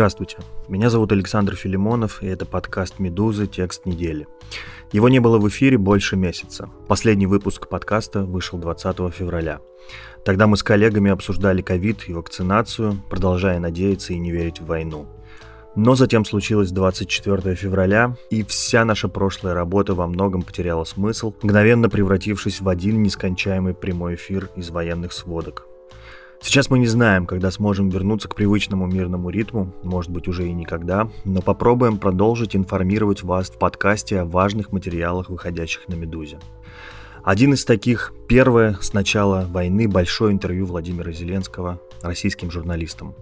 Здравствуйте, меня зовут Александр Филимонов, и это подкаст «Медузы. Текст недели». Его не было в эфире больше месяца. Последний выпуск подкаста вышел 20 февраля. Тогда мы с коллегами обсуждали ковид и вакцинацию, продолжая надеяться и не верить в войну. Но затем случилось 24 февраля, и вся наша прошлая работа во многом потеряла смысл, мгновенно превратившись в один нескончаемый прямой эфир из военных сводок. Сейчас мы не знаем, когда сможем вернуться к привычному мирному ритму, может быть уже и никогда, но попробуем продолжить информировать вас в подкасте о важных материалах, выходящих на «Медузе». Один из таких – первое с начала войны большое интервью Владимира Зеленского российским журналистам.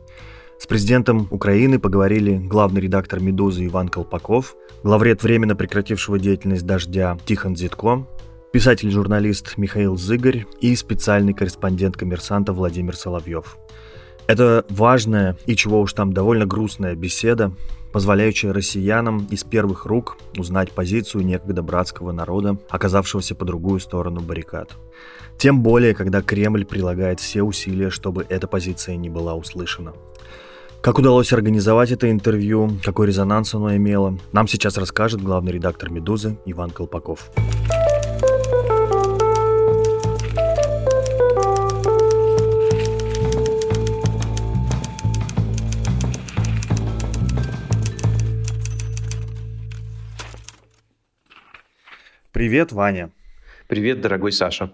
С президентом Украины поговорили главный редактор «Медузы» Иван Колпаков, главред временно прекратившего деятельность «Дождя» Тихон Зитко, писатель-журналист Михаил Зыгорь и специальный корреспондент коммерсанта Владимир Соловьев. Это важная и чего уж там довольно грустная беседа, позволяющая россиянам из первых рук узнать позицию некогда братского народа, оказавшегося по другую сторону баррикад. Тем более, когда Кремль прилагает все усилия, чтобы эта позиция не была услышана. Как удалось организовать это интервью, какой резонанс оно имело, нам сейчас расскажет главный редактор «Медузы» Иван Колпаков. Привет, Ваня. Привет, дорогой Саша.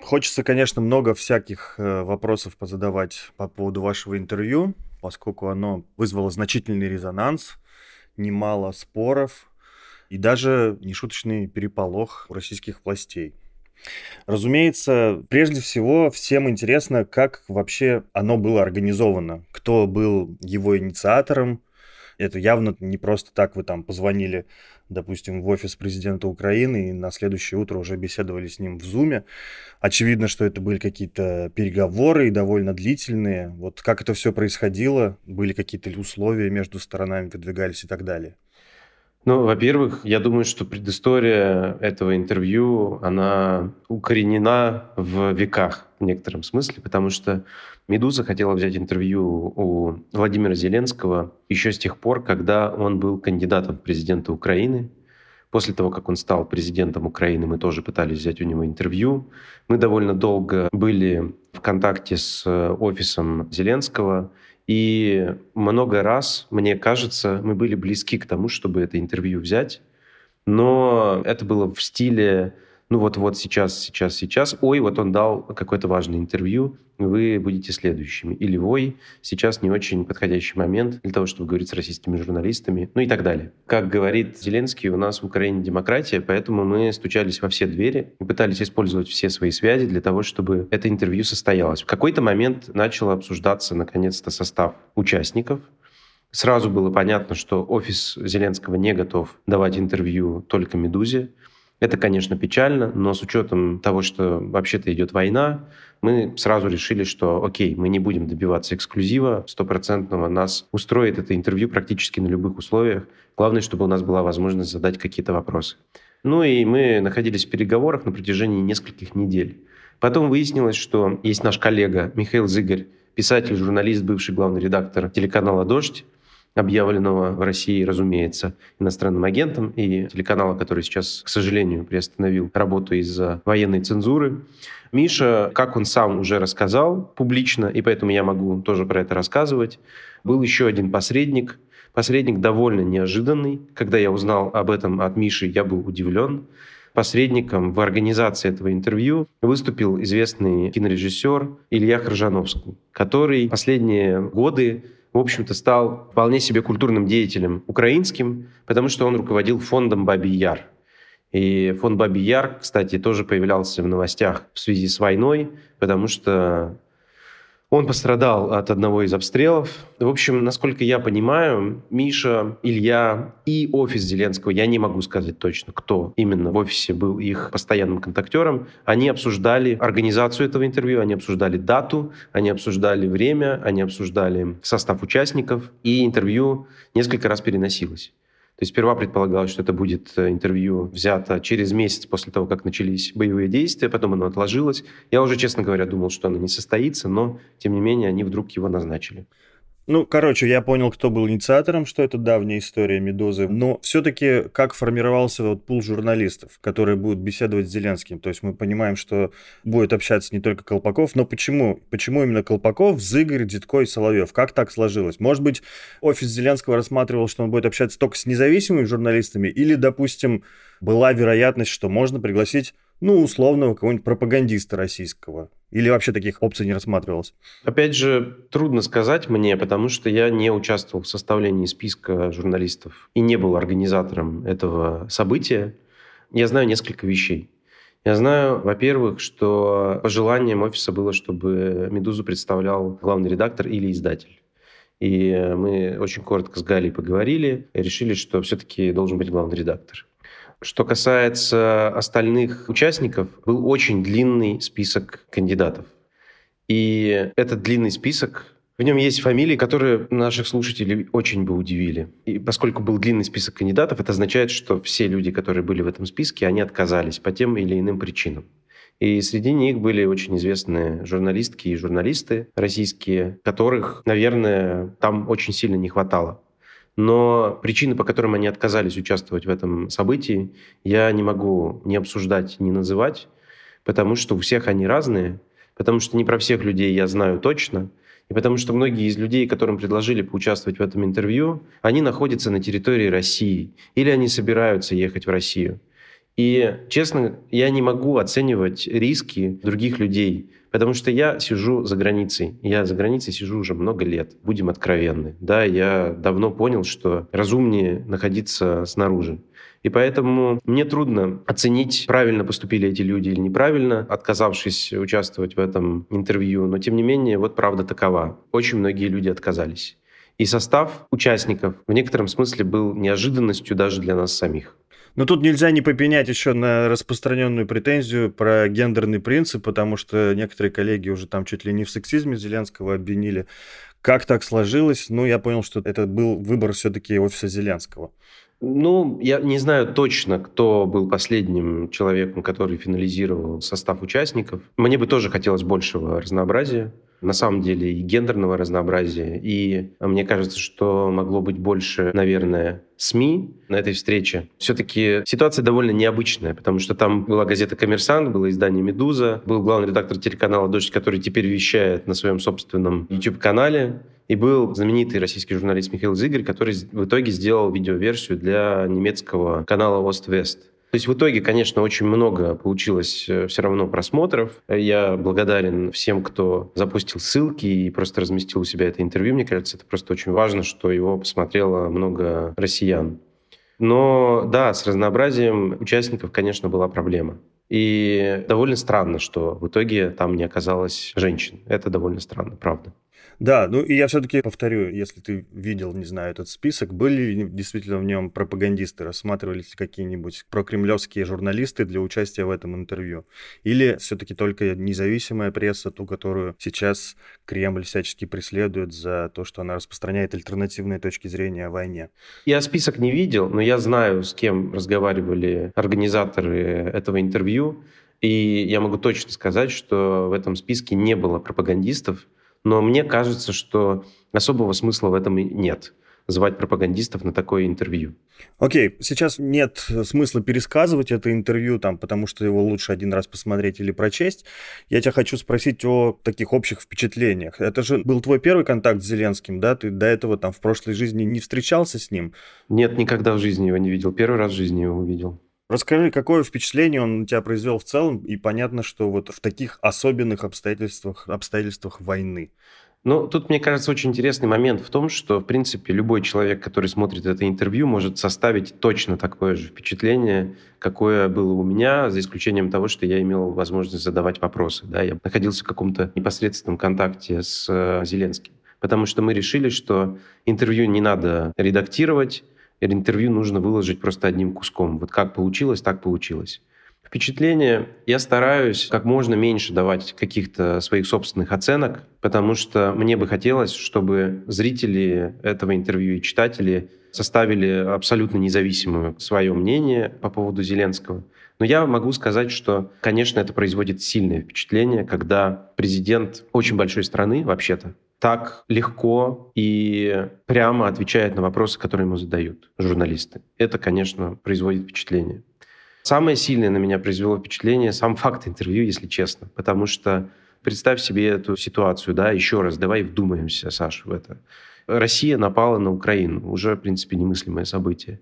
Хочется, конечно, много всяких э, вопросов позадавать по поводу вашего интервью, поскольку оно вызвало значительный резонанс, немало споров и даже нешуточный переполох у российских властей. Разумеется, прежде всего, всем интересно, как вообще оно было организовано, кто был его инициатором. Это явно не просто так вы там позвонили допустим, в офис президента Украины, и на следующее утро уже беседовали с ним в Зуме. Очевидно, что это были какие-то переговоры и довольно длительные. Вот как это все происходило, были какие-то условия между сторонами, выдвигались и так далее. Ну, во-первых, я думаю, что предыстория этого интервью, она укоренена в веках в некотором смысле, потому что «Медуза» хотела взять интервью у Владимира Зеленского еще с тех пор, когда он был кандидатом в президенты Украины. После того, как он стал президентом Украины, мы тоже пытались взять у него интервью. Мы довольно долго были в контакте с офисом Зеленского, и много раз, мне кажется, мы были близки к тому, чтобы это интервью взять. Но это было в стиле ну вот-вот сейчас, сейчас, сейчас, ой, вот он дал какое-то важное интервью, вы будете следующими. Или ой, сейчас не очень подходящий момент для того, чтобы говорить с российскими журналистами, ну и так далее. Как говорит Зеленский, у нас в Украине демократия, поэтому мы стучались во все двери и пытались использовать все свои связи для того, чтобы это интервью состоялось. В какой-то момент начал обсуждаться, наконец-то, состав участников, Сразу было понятно, что офис Зеленского не готов давать интервью только «Медузе». Это, конечно, печально, но с учетом того, что вообще-то идет война, мы сразу решили, что окей, мы не будем добиваться эксклюзива стопроцентного, нас устроит это интервью практически на любых условиях. Главное, чтобы у нас была возможность задать какие-то вопросы. Ну и мы находились в переговорах на протяжении нескольких недель. Потом выяснилось, что есть наш коллега Михаил Зыгорь, писатель, журналист, бывший главный редактор телеканала «Дождь», объявленного в России, разумеется, иностранным агентом и телеканала, который сейчас, к сожалению, приостановил работу из-за военной цензуры. Миша, как он сам уже рассказал публично, и поэтому я могу тоже про это рассказывать, был еще один посредник, посредник довольно неожиданный. Когда я узнал об этом от Миши, я был удивлен. Посредником в организации этого интервью выступил известный кинорежиссер Илья Хржановский, который последние годы в общем-то, стал вполне себе культурным деятелем украинским, потому что он руководил фондом «Бабий Яр». И фонд Баби Яр, кстати, тоже появлялся в новостях в связи с войной, потому что он пострадал от одного из обстрелов. В общем, насколько я понимаю, Миша, Илья и офис Зеленского, я не могу сказать точно, кто именно в офисе был их постоянным контактером, они обсуждали организацию этого интервью, они обсуждали дату, они обсуждали время, они обсуждали состав участников, и интервью несколько раз переносилось. Есть сперва предполагалось, что это будет э, интервью взято через месяц после того, как начались боевые действия, потом оно отложилось. Я уже, честно говоря, думал, что оно не состоится, но, тем не менее, они вдруг его назначили. Ну, короче, я понял, кто был инициатором, что это давняя история «Медузы». Но все-таки как формировался вот пул журналистов, которые будут беседовать с Зеленским? То есть мы понимаем, что будет общаться не только Колпаков, но почему? Почему именно Колпаков, Зыгорь, Дедко и Соловьев? Как так сложилось? Может быть, офис Зеленского рассматривал, что он будет общаться только с независимыми журналистами? Или, допустим, была вероятность, что можно пригласить ну, условного какого-нибудь пропагандиста российского? Или вообще таких опций не рассматривалось? Опять же, трудно сказать мне, потому что я не участвовал в составлении списка журналистов и не был организатором этого события. Я знаю несколько вещей. Я знаю, во-первых, что пожеланием офиса было, чтобы «Медузу» представлял главный редактор или издатель. И мы очень коротко с Галей поговорили и решили, что все-таки должен быть главный редактор. Что касается остальных участников, был очень длинный список кандидатов. И этот длинный список в нем есть фамилии, которые наших слушателей очень бы удивили. И поскольку был длинный список кандидатов, это означает, что все люди, которые были в этом списке, они отказались по тем или иным причинам. И среди них были очень известные журналистки и журналисты российские, которых, наверное, там очень сильно не хватало. Но причины, по которым они отказались участвовать в этом событии, я не могу ни обсуждать, ни называть, потому что у всех они разные, потому что не про всех людей я знаю точно, и потому что многие из людей, которым предложили поучаствовать в этом интервью, они находятся на территории России или они собираются ехать в Россию. И, честно, я не могу оценивать риски других людей, потому что я сижу за границей. Я за границей сижу уже много лет, будем откровенны. Да, я давно понял, что разумнее находиться снаружи. И поэтому мне трудно оценить, правильно поступили эти люди или неправильно, отказавшись участвовать в этом интервью. Но тем не менее, вот правда такова. Очень многие люди отказались. И состав участников в некотором смысле был неожиданностью даже для нас самих. Но тут нельзя не попенять еще на распространенную претензию про гендерный принцип, потому что некоторые коллеги уже там чуть ли не в сексизме Зеленского обвинили. Как так сложилось? Ну, я понял, что это был выбор все-таки офиса Зеленского. Ну, я не знаю точно, кто был последним человеком, который финализировал состав участников. Мне бы тоже хотелось большего разнообразия на самом деле и гендерного разнообразия. И мне кажется, что могло быть больше, наверное, СМИ на этой встрече. Все-таки ситуация довольно необычная, потому что там была газета «Коммерсант», было издание «Медуза», был главный редактор телеканала «Дождь», который теперь вещает на своем собственном YouTube-канале. И был знаменитый российский журналист Михаил Зыгорь, который в итоге сделал видеоверсию для немецкого канала «Ост-Вест». То есть в итоге, конечно, очень много получилось э, все равно просмотров. Я благодарен всем, кто запустил ссылки и просто разместил у себя это интервью. Мне кажется, это просто очень важно, что его посмотрело много россиян. Но да, с разнообразием участников, конечно, была проблема. И довольно странно, что в итоге там не оказалось женщин. Это довольно странно, правда. Да, ну и я все-таки повторю, если ты видел, не знаю, этот список, были ли действительно в нем пропагандисты, рассматривались какие-нибудь прокремлевские журналисты для участия в этом интервью? Или все-таки только независимая пресса, ту, которую сейчас Кремль всячески преследует за то, что она распространяет альтернативные точки зрения о войне? Я список не видел, но я знаю, с кем разговаривали организаторы этого интервью, и я могу точно сказать, что в этом списке не было пропагандистов, но мне кажется, что особого смысла в этом нет звать пропагандистов на такое интервью. Окей, okay. сейчас нет смысла пересказывать это интервью, там, потому что его лучше один раз посмотреть или прочесть. Я тебя хочу спросить о таких общих впечатлениях. Это же был твой первый контакт с Зеленским, да? Ты до этого там в прошлой жизни не встречался с ним? Нет, никогда в жизни его не видел. Первый раз в жизни его увидел. Расскажи, какое впечатление он на тебя произвел в целом, и понятно, что вот в таких особенных обстоятельствах, обстоятельствах войны. Ну, тут, мне кажется, очень интересный момент в том, что, в принципе, любой человек, который смотрит это интервью, может составить точно такое же впечатление, какое было у меня, за исключением того, что я имел возможность задавать вопросы. Да? Я находился в каком-то непосредственном контакте с э, Зеленским. Потому что мы решили, что интервью не надо редактировать, интервью нужно выложить просто одним куском. Вот как получилось, так получилось впечатление. Я стараюсь как можно меньше давать каких-то своих собственных оценок, потому что мне бы хотелось, чтобы зрители этого интервью и читатели составили абсолютно независимое свое мнение по поводу Зеленского. Но я могу сказать, что, конечно, это производит сильное впечатление, когда президент очень большой страны, вообще-то, так легко и прямо отвечает на вопросы, которые ему задают журналисты. Это, конечно, производит впечатление. Самое сильное на меня произвело впечатление сам факт интервью, если честно. Потому что представь себе эту ситуацию, да, еще раз, давай вдумаемся, Саша, в это. Россия напала на Украину. Уже, в принципе, немыслимое событие.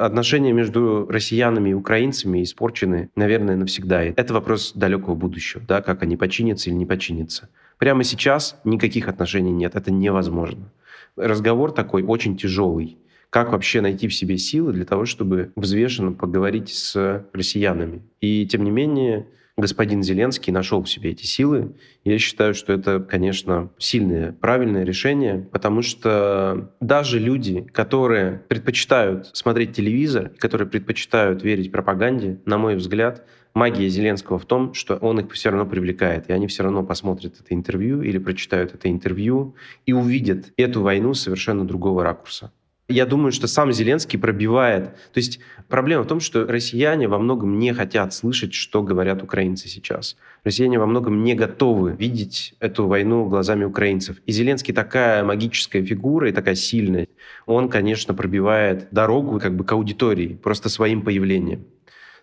Отношения между россиянами и украинцами испорчены, наверное, навсегда. Это вопрос далекого будущего, да, как они починятся или не починятся. Прямо сейчас никаких отношений нет, это невозможно. Разговор такой очень тяжелый как вообще найти в себе силы для того, чтобы взвешенно поговорить с россиянами. И тем не менее, господин Зеленский нашел в себе эти силы. Я считаю, что это, конечно, сильное, правильное решение, потому что даже люди, которые предпочитают смотреть телевизор, которые предпочитают верить пропаганде, на мой взгляд, магия Зеленского в том, что он их все равно привлекает, и они все равно посмотрят это интервью или прочитают это интервью и увидят эту войну совершенно другого ракурса. Я думаю, что сам Зеленский пробивает. То есть проблема в том, что россияне во многом не хотят слышать, что говорят украинцы сейчас. Россияне во многом не готовы видеть эту войну глазами украинцев. И Зеленский такая магическая фигура и такая сильная. Он, конечно, пробивает дорогу как бы к аудитории просто своим появлением.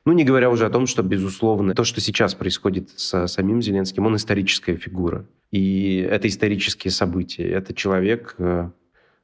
Ну, не говоря уже о том, что, безусловно, то, что сейчас происходит с самим Зеленским, он историческая фигура. И это исторические события. Это человек, э,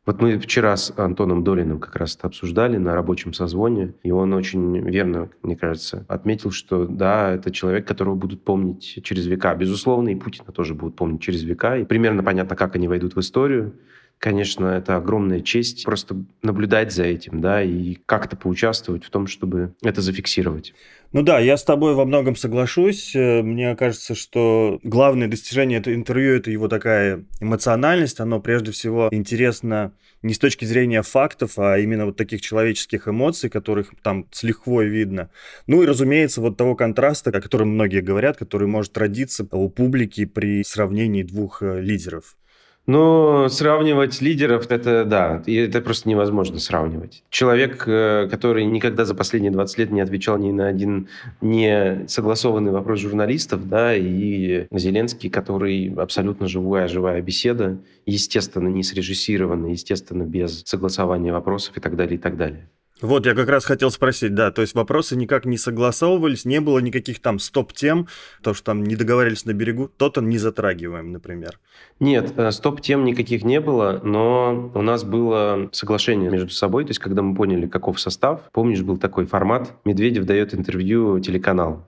вот мы вчера с Антоном Долиным как раз это обсуждали на рабочем созвоне, и он очень верно, мне кажется, отметил, что да, это человек, которого будут помнить через века. Безусловно, и Путина тоже будут помнить через века. И примерно понятно, как они войдут в историю. Конечно, это огромная честь просто наблюдать за этим, да, и как-то поучаствовать в том, чтобы это зафиксировать. Ну да, я с тобой во многом соглашусь. Э, мне кажется, что главное достижение этого интервью – это его такая эмоциональность. Оно прежде всего интересно не с точки зрения фактов, а именно вот таких человеческих эмоций, которых там с лихвой видно. Ну и, разумеется, вот того контраста, о котором многие говорят, который может родиться у публики при сравнении двух э, лидеров. Ну, сравнивать лидеров, это да, это просто невозможно сравнивать. Человек, э, который никогда за последние 20 лет не отвечал ни на один не согласованный вопрос журналистов, да, и Зеленский, который абсолютно живая, живая беседа, естественно, не срежиссированная, естественно, без согласования вопросов и так далее, и так далее. Вот, я как раз хотел спросить, да, то есть вопросы никак не согласовывались, не было никаких там стоп-тем, то, что там не договаривались на берегу, то-то не затрагиваем, например. Нет, э, стоп-тем никаких не было, но у нас было соглашение между собой, то есть когда мы поняли, каков состав, помнишь, был такой формат, Медведев дает интервью телеканалу.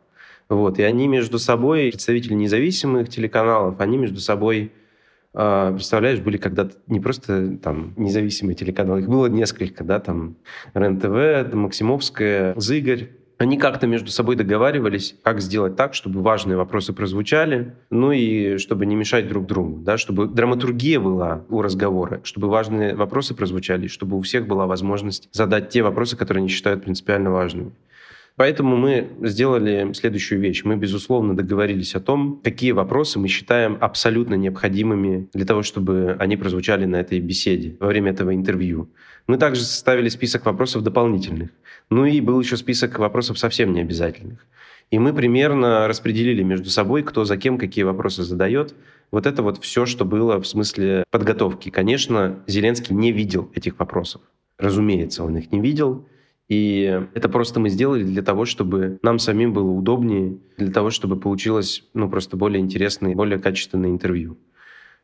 Вот, и они между собой, представители независимых телеканалов, они между собой представляешь, были когда-то не просто там независимые телеканалы, их было несколько, да, там РЕН-ТВ, Максимовская, Зыгорь. Они как-то между собой договаривались, как сделать так, чтобы важные вопросы прозвучали, ну и чтобы не мешать друг другу, да, чтобы драматургия была у разговора, чтобы важные вопросы прозвучали, чтобы у всех была возможность задать те вопросы, которые они считают принципиально важными. Поэтому мы сделали следующую вещь. Мы, безусловно, договорились о том, какие вопросы мы считаем абсолютно необходимыми для того, чтобы они прозвучали на этой беседе, во время этого интервью. Мы также составили список вопросов дополнительных. Ну и был еще список вопросов совсем необязательных. И мы примерно распределили между собой, кто за кем какие вопросы задает. Вот это вот все, что было в смысле подготовки. Конечно, Зеленский не видел этих вопросов. Разумеется, он их не видел. И это просто мы сделали для того, чтобы нам самим было удобнее, для того, чтобы получилось ну, просто более интересное, более качественное интервью.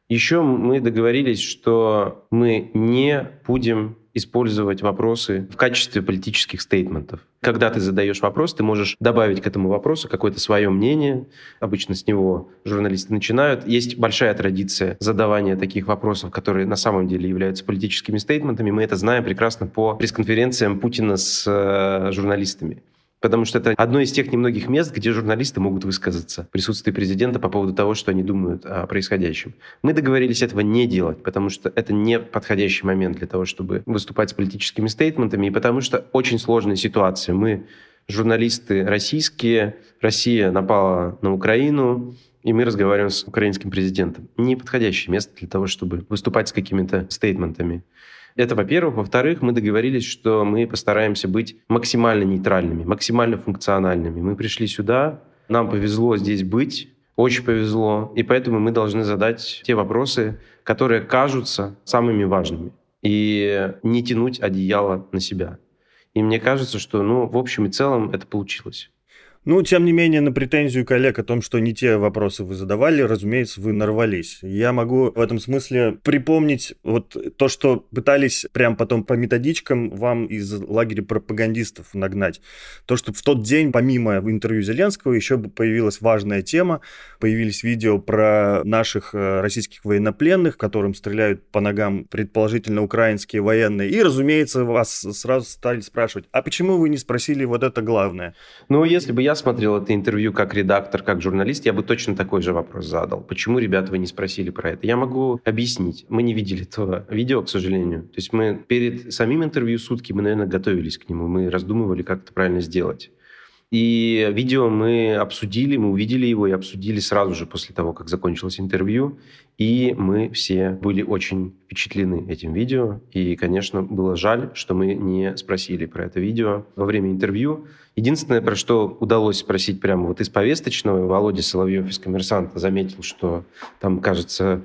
Еще мы договорились, что мы не будем использовать вопросы в качестве политических стейтментов. Когда ты задаешь вопрос, ты можешь добавить к этому вопросу какое-то свое мнение. Обычно с него журналисты начинают. Есть большая традиция задавания таких вопросов, которые на самом деле являются политическими стейтментами. Мы это знаем прекрасно по пресс-конференциям Путина с э, журналистами. Потому что это одно из тех немногих мест, где журналисты могут высказаться в присутствии президента по поводу того, что они думают о происходящем. Мы договорились этого не делать, потому что это не подходящий момент для того, чтобы выступать с политическими стейтментами, и потому что очень сложная ситуация. Мы журналисты российские, Россия напала на Украину, и мы разговариваем с украинским президентом. Не подходящее место для того, чтобы выступать с какими-то стейтментами. Это, во-первых. Во-вторых, мы договорились, что мы постараемся быть максимально нейтральными, максимально функциональными. Мы пришли сюда, нам повезло здесь быть, очень повезло, и поэтому мы должны задать те вопросы, которые кажутся самыми важными, и не тянуть одеяло на себя. И мне кажется, что, ну, в общем и целом это получилось. Ну, тем не менее, на претензию коллег о том, что не те вопросы вы задавали, разумеется, вы нарвались. Я могу в этом смысле припомнить вот то, что пытались прям потом по методичкам вам из лагеря пропагандистов нагнать. То, что в тот день, помимо интервью Зеленского, еще появилась важная тема. Появились видео про наших э, российских военнопленных, которым стреляют по ногам предположительно украинские военные. И, разумеется, вас сразу стали спрашивать, а почему вы не спросили вот это главное? Ну, если бы я я смотрел это интервью как редактор, как журналист, я бы точно такой же вопрос задал. Почему, ребята, вы не спросили про это? Я могу объяснить. Мы не видели этого видео, к сожалению. То есть мы перед самим интервью сутки, мы, наверное, готовились к нему. Мы раздумывали, как это правильно сделать. И видео мы обсудили, мы увидели его и обсудили сразу же после того, как закончилось интервью. И мы все были очень впечатлены этим видео. И, конечно, было жаль, что мы не спросили про это видео во время интервью. Единственное, про что удалось спросить прямо вот из повесточного, Володя Соловьев из «Коммерсанта» заметил, что там, кажется,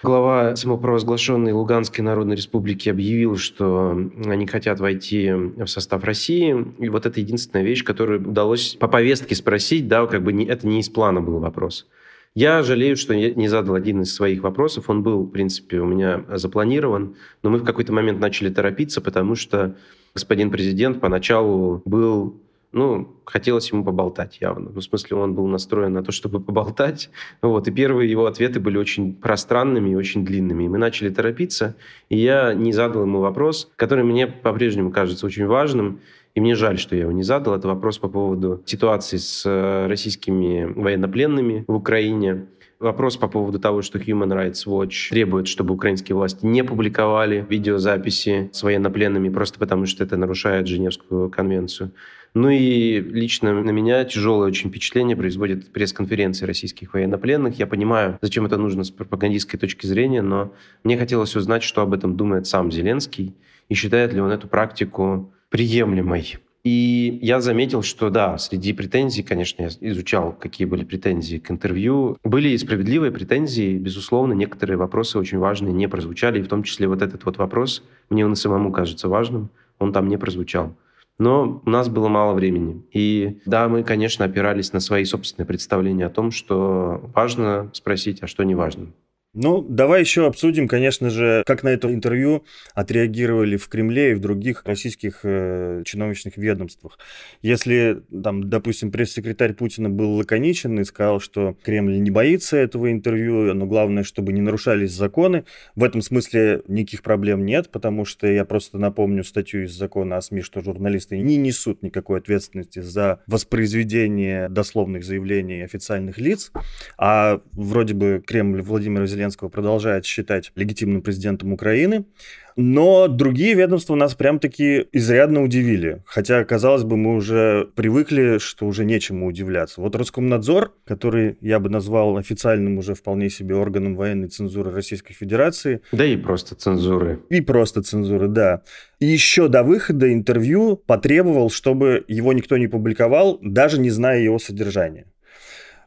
Глава самопровозглашенной Луганской Народной Республики объявил, что они хотят войти в состав России. И вот это единственная вещь, которую удалось по повестке спросить, да, как бы не, это не из плана был вопрос. Я жалею, что я не задал один из своих вопросов. Он был, в принципе, у меня запланирован, но мы в какой-то момент начали торопиться, потому что господин президент поначалу был ну, хотелось ему поболтать явно. Ну, в смысле, он был настроен на то, чтобы поболтать. Вот, и первые его ответы были очень пространными и очень длинными. И мы начали торопиться, и я не задал ему вопрос, который мне по-прежнему кажется очень важным, и мне жаль, что я его не задал. Это вопрос по поводу ситуации с э, российскими военнопленными в Украине. Вопрос по поводу того, что Human Rights Watch требует, чтобы украинские власти не публиковали видеозаписи с военнопленными, просто потому что это нарушает Женевскую конвенцию. Ну и лично на меня тяжелое очень впечатление производит пресс-конференции российских военнопленных. Я понимаю, зачем это нужно с пропагандистской точки зрения, но мне хотелось узнать, что об этом думает сам Зеленский и считает ли он эту практику приемлемой. И я заметил, что да, среди претензий, конечно, я изучал, какие были претензии к интервью. Были и справедливые претензии, безусловно, некоторые вопросы очень важные не прозвучали, и в том числе вот этот вот вопрос, мне он и самому кажется важным, он там не прозвучал. Но у нас было мало времени. И да, мы, конечно, опирались на свои собственные представления о том, что важно спросить, а что не важно. Ну, давай еще обсудим, конечно же, как на это интервью отреагировали в Кремле и в других российских э, чиновничных ведомствах. Если, там, допустим, пресс-секретарь Путина был лаконичен и сказал, что Кремль не боится этого интервью, но главное, чтобы не нарушались законы, в этом смысле никаких проблем нет, потому что я просто напомню статью из закона о СМИ, что журналисты не несут никакой ответственности за воспроизведение дословных заявлений официальных лиц, а вроде бы Кремль Владимира Зеленского Зеленского продолжает считать легитимным президентом Украины. Но другие ведомства нас прям-таки изрядно удивили. Хотя, казалось бы, мы уже привыкли, что уже нечему удивляться. Вот Роскомнадзор, который я бы назвал официальным уже вполне себе органом военной цензуры Российской Федерации. Да и просто цензуры. И просто цензуры, да. И еще до выхода интервью потребовал, чтобы его никто не публиковал, даже не зная его содержания.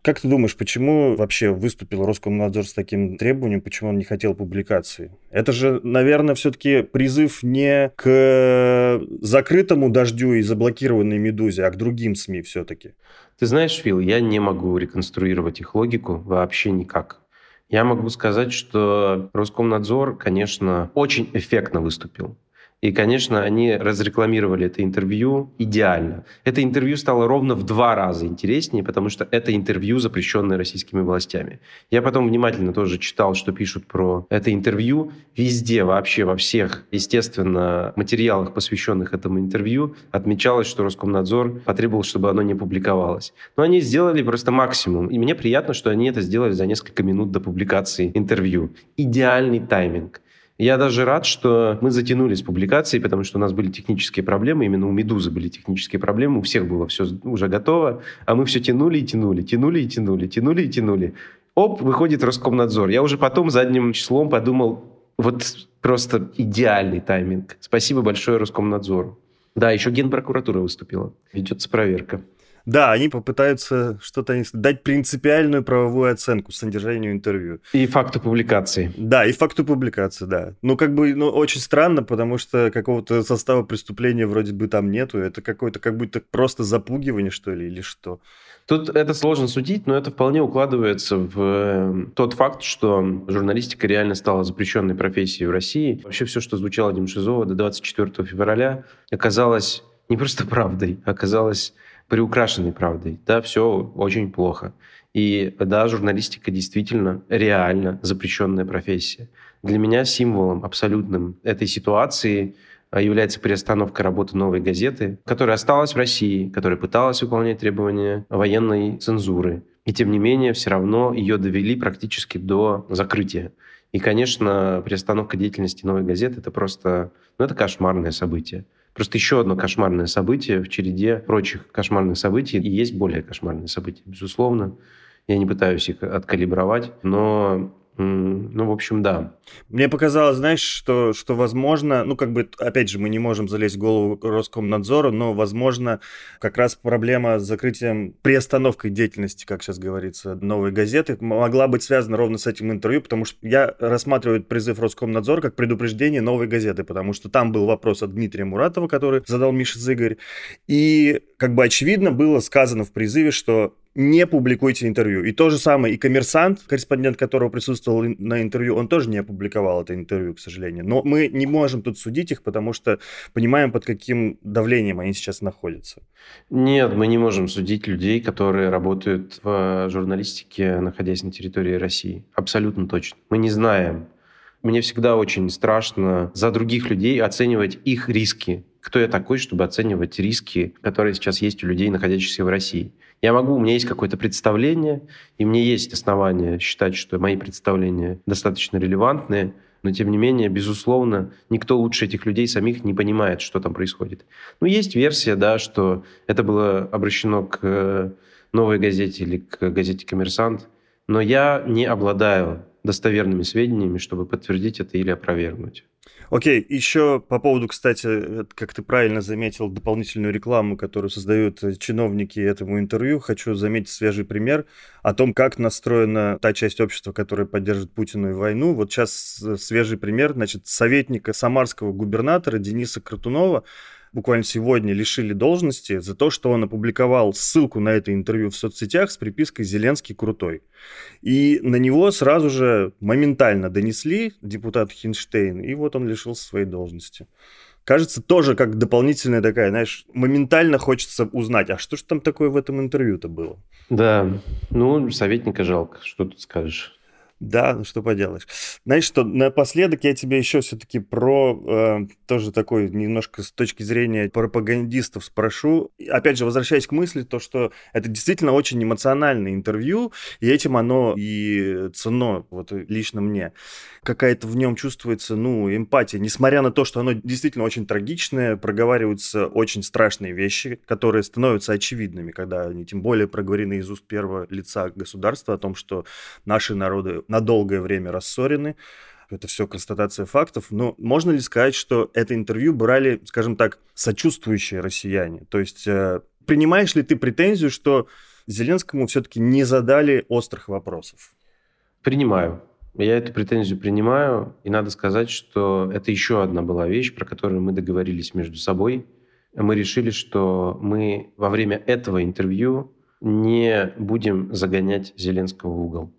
Как ты думаешь, почему вообще выступил Роскомнадзор с таким требованием, почему он не хотел публикации? Это же, наверное, все-таки призыв не к закрытому дождю и заблокированной «Медузе», а к другим СМИ все-таки. Ты знаешь, Фил, я не могу реконструировать их логику вообще никак. Я могу сказать, что Роскомнадзор, конечно, очень эффектно выступил. И, конечно, они разрекламировали это интервью идеально. Это интервью стало ровно в два раза интереснее, потому что это интервью, запрещенное российскими властями. Я потом внимательно тоже читал, что пишут про это интервью. Везде, вообще во всех, естественно, материалах, посвященных этому интервью, отмечалось, что Роскомнадзор потребовал, чтобы оно не публиковалось. Но они сделали просто максимум. И мне приятно, что они это сделали за несколько минут до публикации интервью. Идеальный тайминг. Я даже рад, что мы затянули с публикацией, потому что у нас были технические проблемы, именно у «Медузы» были технические проблемы, у всех было все уже готово, а мы все тянули и тянули, тянули и тянули, тянули и тянули. Оп, выходит Роскомнадзор. Я уже потом задним числом подумал, вот просто идеальный тайминг. Спасибо большое Роскомнадзору. Да, еще Генпрокуратура выступила. Ведется проверка. Да, они попытаются что-то дать принципиальную правовую оценку содержанию интервью. И факту публикации. Да, и факту публикации, да. Ну, как бы, ну, очень странно, потому что какого-то состава преступления вроде бы там нету. Это какое-то как будто просто запугивание, что ли, или что. Тут это сложно судить, но это вполне укладывается в э, тот факт, что журналистика реально стала запрещенной профессией в России. Вообще все, что звучало Демшизова до 24 февраля, оказалось не просто правдой, оказалось приукрашенной правдой. Да, все очень плохо. И да, журналистика действительно реально запрещенная профессия. Для меня символом абсолютным этой ситуации а, является приостановка работы новой газеты, которая осталась в России, которая пыталась выполнять требования военной цензуры. И тем не менее, все равно ее довели практически до закрытия. И, конечно, приостановка деятельности новой газеты – это просто ну, это кошмарное событие. Просто еще одно кошмарное событие в череде прочих кошмарных событий. И есть более кошмарные события, безусловно. Я не пытаюсь их откалибровать, но ну, в общем, да. Мне показалось, знаешь, что, что возможно, ну, как бы, опять же, мы не можем залезть в голову Роскомнадзору, но, возможно, как раз проблема с закрытием, приостановкой деятельности, как сейчас говорится, новой газеты, могла быть связана ровно с этим интервью, потому что я рассматриваю призыв Роскомнадзора как предупреждение новой газеты, потому что там был вопрос от Дмитрия Муратова, который задал Миша Зыгорь, и, как бы, очевидно было сказано в призыве, что не публикуйте интервью. И то же самое, и коммерсант, корреспондент которого присутствовал на интервью, он тоже не опубликовал это интервью, к сожалению. Но мы не можем тут судить их, потому что понимаем, под каким давлением они сейчас находятся. Нет, мы не можем судить людей, которые работают в журналистике, находясь на территории России. Абсолютно точно. Мы не знаем. Мне всегда очень страшно за других людей оценивать их риски. Кто я такой, чтобы оценивать риски, которые сейчас есть у людей, находящихся в России? Я могу, у меня есть какое-то представление, и мне есть основания считать, что мои представления достаточно релевантные, но тем не менее, безусловно, никто лучше этих людей самих не понимает, что там происходит. Ну, есть версия, да, что это было обращено к э, новой газете или к газете «Коммерсант», но я не обладаю достоверными сведениями, чтобы подтвердить это или опровергнуть. Окей, еще по поводу, кстати, как ты правильно заметил, дополнительную рекламу, которую создают чиновники этому интервью, хочу заметить свежий пример о том, как настроена та часть общества, которая поддерживает Путину и войну. Вот сейчас свежий пример, значит, советника самарского губернатора Дениса Кратунова, буквально сегодня лишили должности за то, что он опубликовал ссылку на это интервью в соцсетях с припиской «Зеленский крутой». И на него сразу же моментально донесли депутат Хинштейн, и вот он лишился своей должности кажется, тоже как дополнительная такая, знаешь, моментально хочется узнать, а что же там такое в этом интервью-то было? Да, ну, советника жалко, что тут скажешь. Да, ну что поделаешь. Знаешь что, напоследок я тебе еще все-таки про э, тоже такой немножко с точки зрения пропагандистов спрошу. Опять же, возвращаясь к мысли, то, что это действительно очень эмоциональное интервью, и этим оно и ценно, вот лично мне. Какая-то в нем чувствуется, ну, эмпатия, несмотря на то, что оно действительно очень трагичное, проговариваются очень страшные вещи, которые становятся очевидными, когда они тем более проговорены из уст первого лица государства о том, что наши народы на долгое время рассорены. Это все констатация фактов. Но можно ли сказать, что это интервью брали, скажем так, сочувствующие россияне? То есть э, принимаешь ли ты претензию, что Зеленскому все-таки не задали острых вопросов? Принимаю. Я эту претензию принимаю, и надо сказать, что это еще одна была вещь, про которую мы договорились между собой. Мы решили, что мы во время этого интервью не будем загонять Зеленского в угол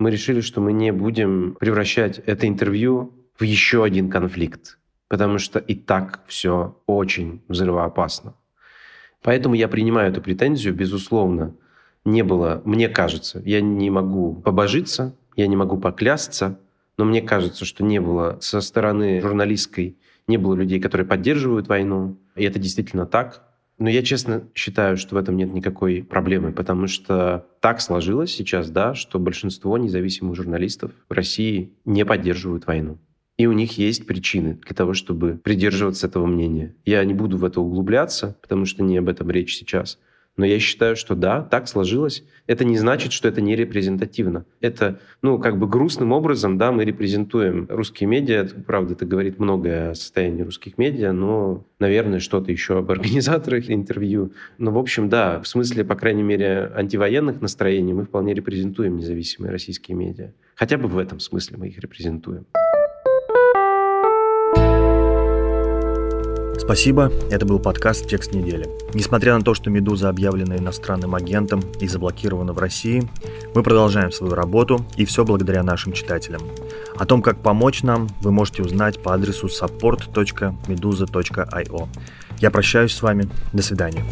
мы решили, что мы не будем превращать это интервью в еще один конфликт. потому что и так все очень взрывоопасно. Поэтому я принимаю эту претензию, безусловно. Не было, мне кажется, я не могу побожиться, я не могу поклясться, но мне кажется, что не было со стороны журналистской, не было людей, которые поддерживают войну. И это действительно так. Но я честно считаю, что в этом нет никакой проблемы, потому что так сложилось сейчас, да, что большинство независимых журналистов в России не поддерживают войну. И у них есть причины для того, чтобы придерживаться этого мнения. Я не буду в это углубляться, потому что не об этом речь сейчас. Но я считаю, что да, так сложилось. Это не значит, что это не репрезентативно. Это, ну, как бы грустным образом, да, мы репрезентуем русские медиа. Правда, это говорит многое о состоянии русских медиа, но, наверное, что-то еще об организаторах интервью. Но, в общем, да, в смысле, по крайней мере, антивоенных настроений мы вполне репрезентуем независимые российские медиа. Хотя бы в этом смысле мы их репрезентуем. Спасибо, это был подкаст «Текст недели». Несмотря на то, что «Медуза» объявлена иностранным агентом и заблокирована в России, мы продолжаем свою работу, и все благодаря нашим читателям. О том, как помочь нам, вы можете узнать по адресу support.meduza.io. Я прощаюсь с вами. До свидания.